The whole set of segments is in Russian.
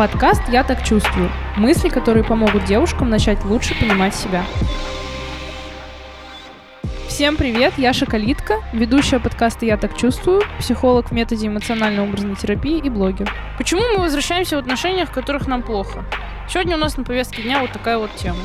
Подкаст «Я так чувствую». Мысли, которые помогут девушкам начать лучше понимать себя. Всем привет, я Шоколитка, ведущая подкаста «Я так чувствую», психолог в методе эмоционально-образной терапии и блогер. Почему мы возвращаемся в отношениях, в которых нам плохо? Сегодня у нас на повестке дня вот такая вот тема.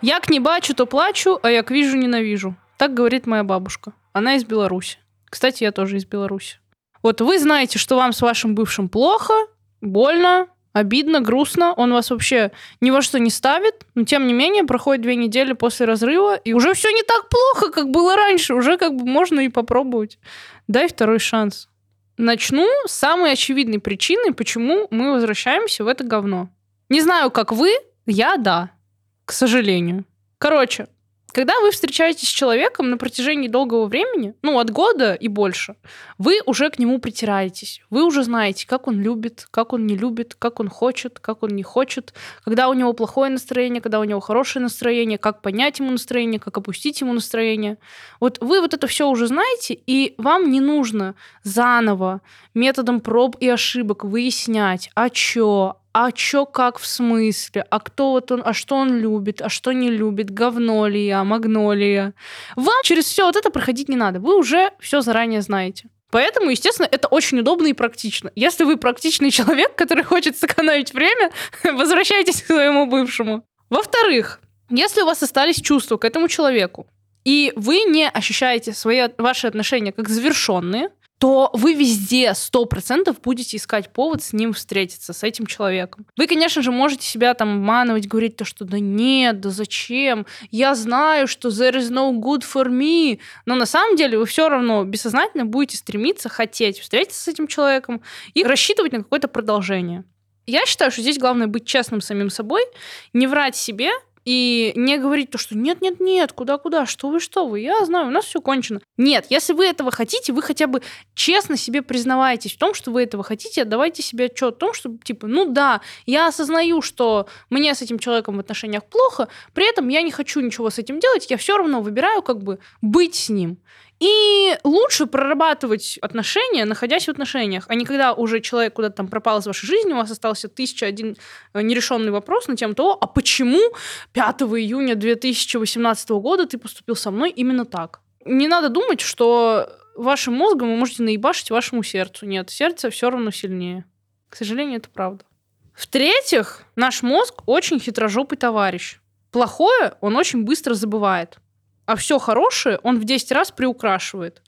Як не бачу, то плачу, а як вижу, ненавижу. Так говорит моя бабушка. Она из Беларуси. Кстати, я тоже из Беларуси. Вот вы знаете, что вам с вашим бывшим плохо, больно, обидно, грустно, он вас вообще ни во что не ставит, но тем не менее проходит две недели после разрыва, и уже все не так плохо, как было раньше, уже как бы можно и попробовать. Дай второй шанс. Начну с самой очевидной причины, почему мы возвращаемся в это говно. Не знаю, как вы, я да, к сожалению. Короче, когда вы встречаетесь с человеком на протяжении долгого времени, ну, от года и больше, вы уже к нему притираетесь. Вы уже знаете, как он любит, как он не любит, как он хочет, как он не хочет, когда у него плохое настроение, когда у него хорошее настроение, как поднять ему настроение, как опустить ему настроение. Вот вы вот это все уже знаете, и вам не нужно заново методом проб и ошибок выяснять, а чё, а чё как в смысле, а кто вот он, а что он любит, а что не любит, говно ли я, магнолия. Вам через все вот это проходить не надо, вы уже все заранее знаете. Поэтому, естественно, это очень удобно и практично. Если вы практичный человек, который хочет сэкономить время, возвращайтесь к своему бывшему. Во-вторых, если у вас остались чувства к этому человеку, и вы не ощущаете свои, ваши отношения как завершенные, то вы везде сто процентов будете искать повод с ним встретиться, с этим человеком. Вы, конечно же, можете себя там обманывать, говорить то, что да нет, да зачем, я знаю, что there is no good for me, но на самом деле вы все равно бессознательно будете стремиться, хотеть встретиться с этим человеком и рассчитывать на какое-то продолжение. Я считаю, что здесь главное быть честным самим собой, не врать себе, и не говорить то, что нет-нет-нет, куда-куда, что вы, что вы, я знаю, у нас все кончено. Нет, если вы этого хотите, вы хотя бы честно себе признаваетесь в том, что вы этого хотите, отдавайте себе отчет о том, что, типа, ну да, я осознаю, что мне с этим человеком в отношениях плохо, при этом я не хочу ничего с этим делать, я все равно выбираю как бы быть с ним. И лучше прорабатывать отношения, находясь в отношениях, а не когда уже человек куда-то там пропал из вашей жизни, у вас остался тысяча один э, нерешенный вопрос на тему того, а почему 5 июня 2018 года ты поступил со мной именно так? Не надо думать, что вашим мозгом вы можете наебашить вашему сердцу. Нет, сердце все равно сильнее. К сожалению, это правда. В-третьих, наш мозг очень хитрожопый товарищ. Плохое он очень быстро забывает а все хорошее он в 10 раз приукрашивает.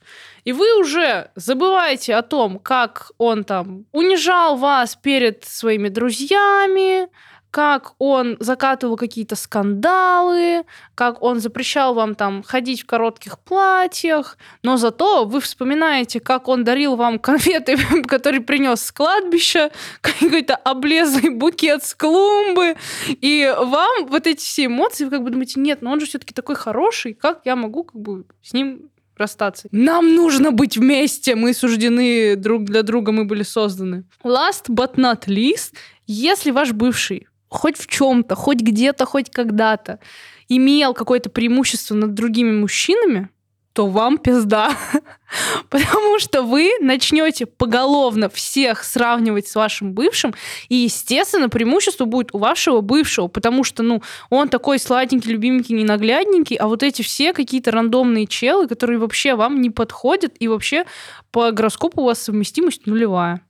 И вы уже забываете о том, как он там унижал вас перед своими друзьями, как он закатывал какие-то скандалы, как он запрещал вам там ходить в коротких платьях, но зато вы вспоминаете, как он дарил вам конфеты, которые принес с кладбища, какой-то облезлый букет с клумбы, и вам вот эти все эмоции, вы как бы думаете, нет, но он же все-таки такой хороший, как я могу как бы с ним расстаться. Нам нужно быть вместе, мы суждены друг для друга, мы были созданы. Last but not least, если ваш бывший хоть в чем-то, хоть где-то, хоть когда-то имел какое-то преимущество над другими мужчинами, то вам пизда. Потому что вы начнете поголовно всех сравнивать с вашим бывшим, и, естественно, преимущество будет у вашего бывшего, потому что, ну, он такой сладенький, любименький, ненаглядненький, а вот эти все какие-то рандомные челы, которые вообще вам не подходят, и вообще по гороскопу у вас совместимость нулевая.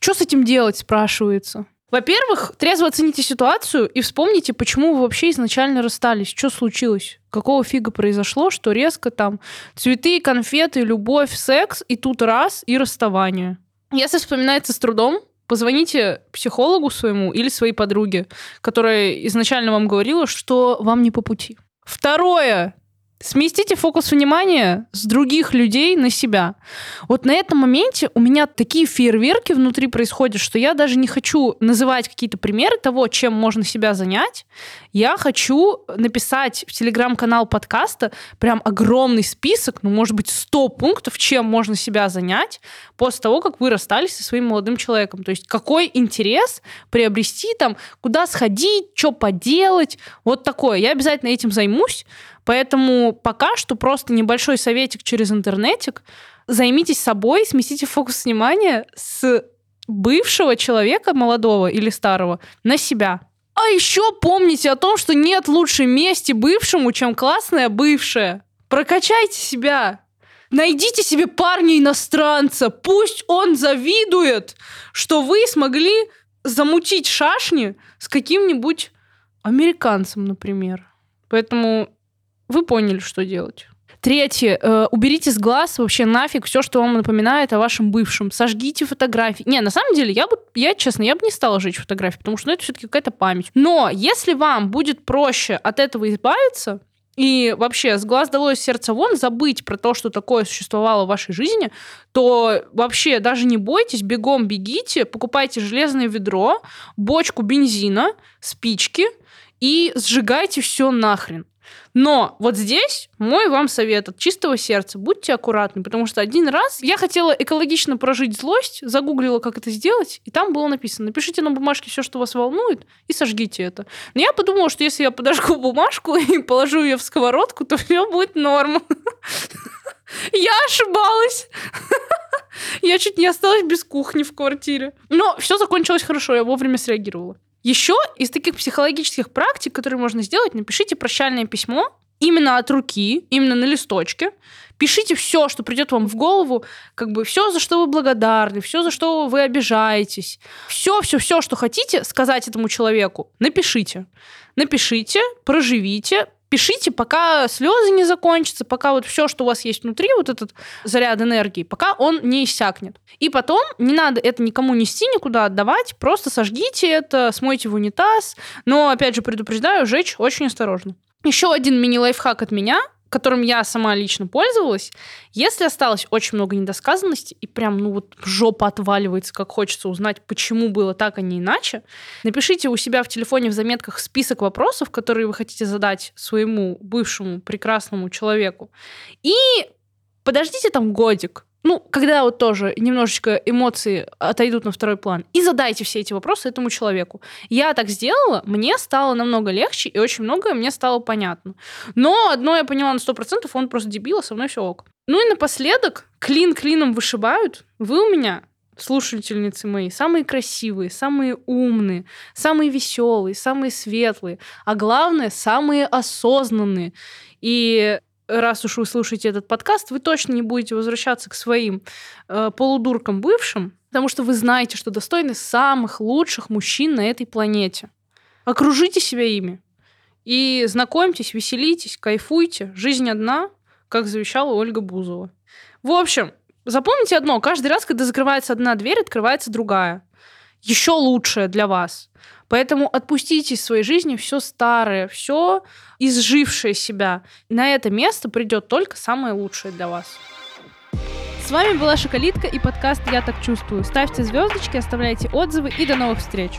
Что с этим делать, спрашивается? Во-первых, трезво оцените ситуацию и вспомните, почему вы вообще изначально расстались, что случилось, какого фига произошло, что резко там цветы, конфеты, любовь, секс, и тут раз, и расставание. Если вспоминается с трудом, позвоните психологу своему или своей подруге, которая изначально вам говорила, что вам не по пути. Второе, Сместите фокус внимания с других людей на себя. Вот на этом моменте у меня такие фейерверки внутри происходят, что я даже не хочу называть какие-то примеры того, чем можно себя занять. Я хочу написать в телеграм-канал подкаста прям огромный список, ну, может быть, 100 пунктов, чем можно себя занять после того, как вы расстались со своим молодым человеком. То есть какой интерес приобрести там, куда сходить, что поделать, вот такое. Я обязательно этим займусь, Поэтому пока что просто небольшой советик через интернетик. Займитесь собой, сместите фокус внимания с бывшего человека, молодого или старого, на себя. А еще помните о том, что нет лучшей мести бывшему, чем классная бывшая. Прокачайте себя. Найдите себе парня-иностранца. Пусть он завидует, что вы смогли замутить шашни с каким-нибудь американцем, например. Поэтому вы поняли, что делать. Третье. Э, уберите с глаз вообще нафиг все, что вам напоминает о вашем бывшем. Сожгите фотографии. Не, на самом деле, я бы, я, честно, я бы не стала жечь фотографии, потому что ну, это все-таки какая-то память. Но если вам будет проще от этого избавиться, и вообще с глаз долой, сердца вон, забыть про то, что такое существовало в вашей жизни, то вообще даже не бойтесь, бегом бегите, покупайте железное ведро, бочку бензина, спички и сжигайте все нахрен. Но вот здесь мой вам совет от чистого сердца. Будьте аккуратны, потому что один раз я хотела экологично прожить злость, загуглила, как это сделать, и там было написано, напишите на бумажке все, что вас волнует, и сожгите это. Но я подумала, что если я подожгу бумажку и положу ее в сковородку, то все будет норм. Я ошибалась. Я чуть не осталась без кухни в квартире. Но все закончилось хорошо, я вовремя среагировала. Еще из таких психологических практик, которые можно сделать, напишите прощальное письмо именно от руки, именно на листочке. Пишите все, что придет вам в голову, как бы все, за что вы благодарны, все, за что вы обижаетесь. Все, все, все, что хотите сказать этому человеку, напишите. Напишите, проживите, пишите, пока слезы не закончатся, пока вот все, что у вас есть внутри, вот этот заряд энергии, пока он не иссякнет. И потом не надо это никому нести, никуда отдавать, просто сожгите это, смойте в унитаз. Но, опять же, предупреждаю, жечь очень осторожно. Еще один мини-лайфхак от меня которым я сама лично пользовалась, если осталось очень много недосказанности и прям, ну вот жопа отваливается, как хочется узнать, почему было так, а не иначе, напишите у себя в телефоне в заметках список вопросов, которые вы хотите задать своему бывшему прекрасному человеку. И подождите там годик, ну, когда вот тоже немножечко эмоции отойдут на второй план, и задайте все эти вопросы этому человеку. Я так сделала, мне стало намного легче, и очень многое мне стало понятно. Но одно я поняла на 100%, он просто дебил, а со мной все ок. Ну и напоследок, клин клином вышибают. Вы у меня слушательницы мои, самые красивые, самые умные, самые веселые, самые светлые, а главное, самые осознанные. И раз уж вы слушаете этот подкаст, вы точно не будете возвращаться к своим э, полудуркам бывшим, потому что вы знаете, что достойны самых лучших мужчин на этой планете. Окружите себя ими. И знакомьтесь, веселитесь, кайфуйте. Жизнь одна, как завещала Ольга Бузова. В общем, запомните одно. Каждый раз, когда закрывается одна дверь, открывается другая. Еще лучшая для вас. Поэтому отпустите из своей жизни все старое, все изжившее себя. На это место придет только самое лучшее для вас. С вами была Шоколитка и подкаст «Я так чувствую». Ставьте звездочки, оставляйте отзывы и до новых встреч.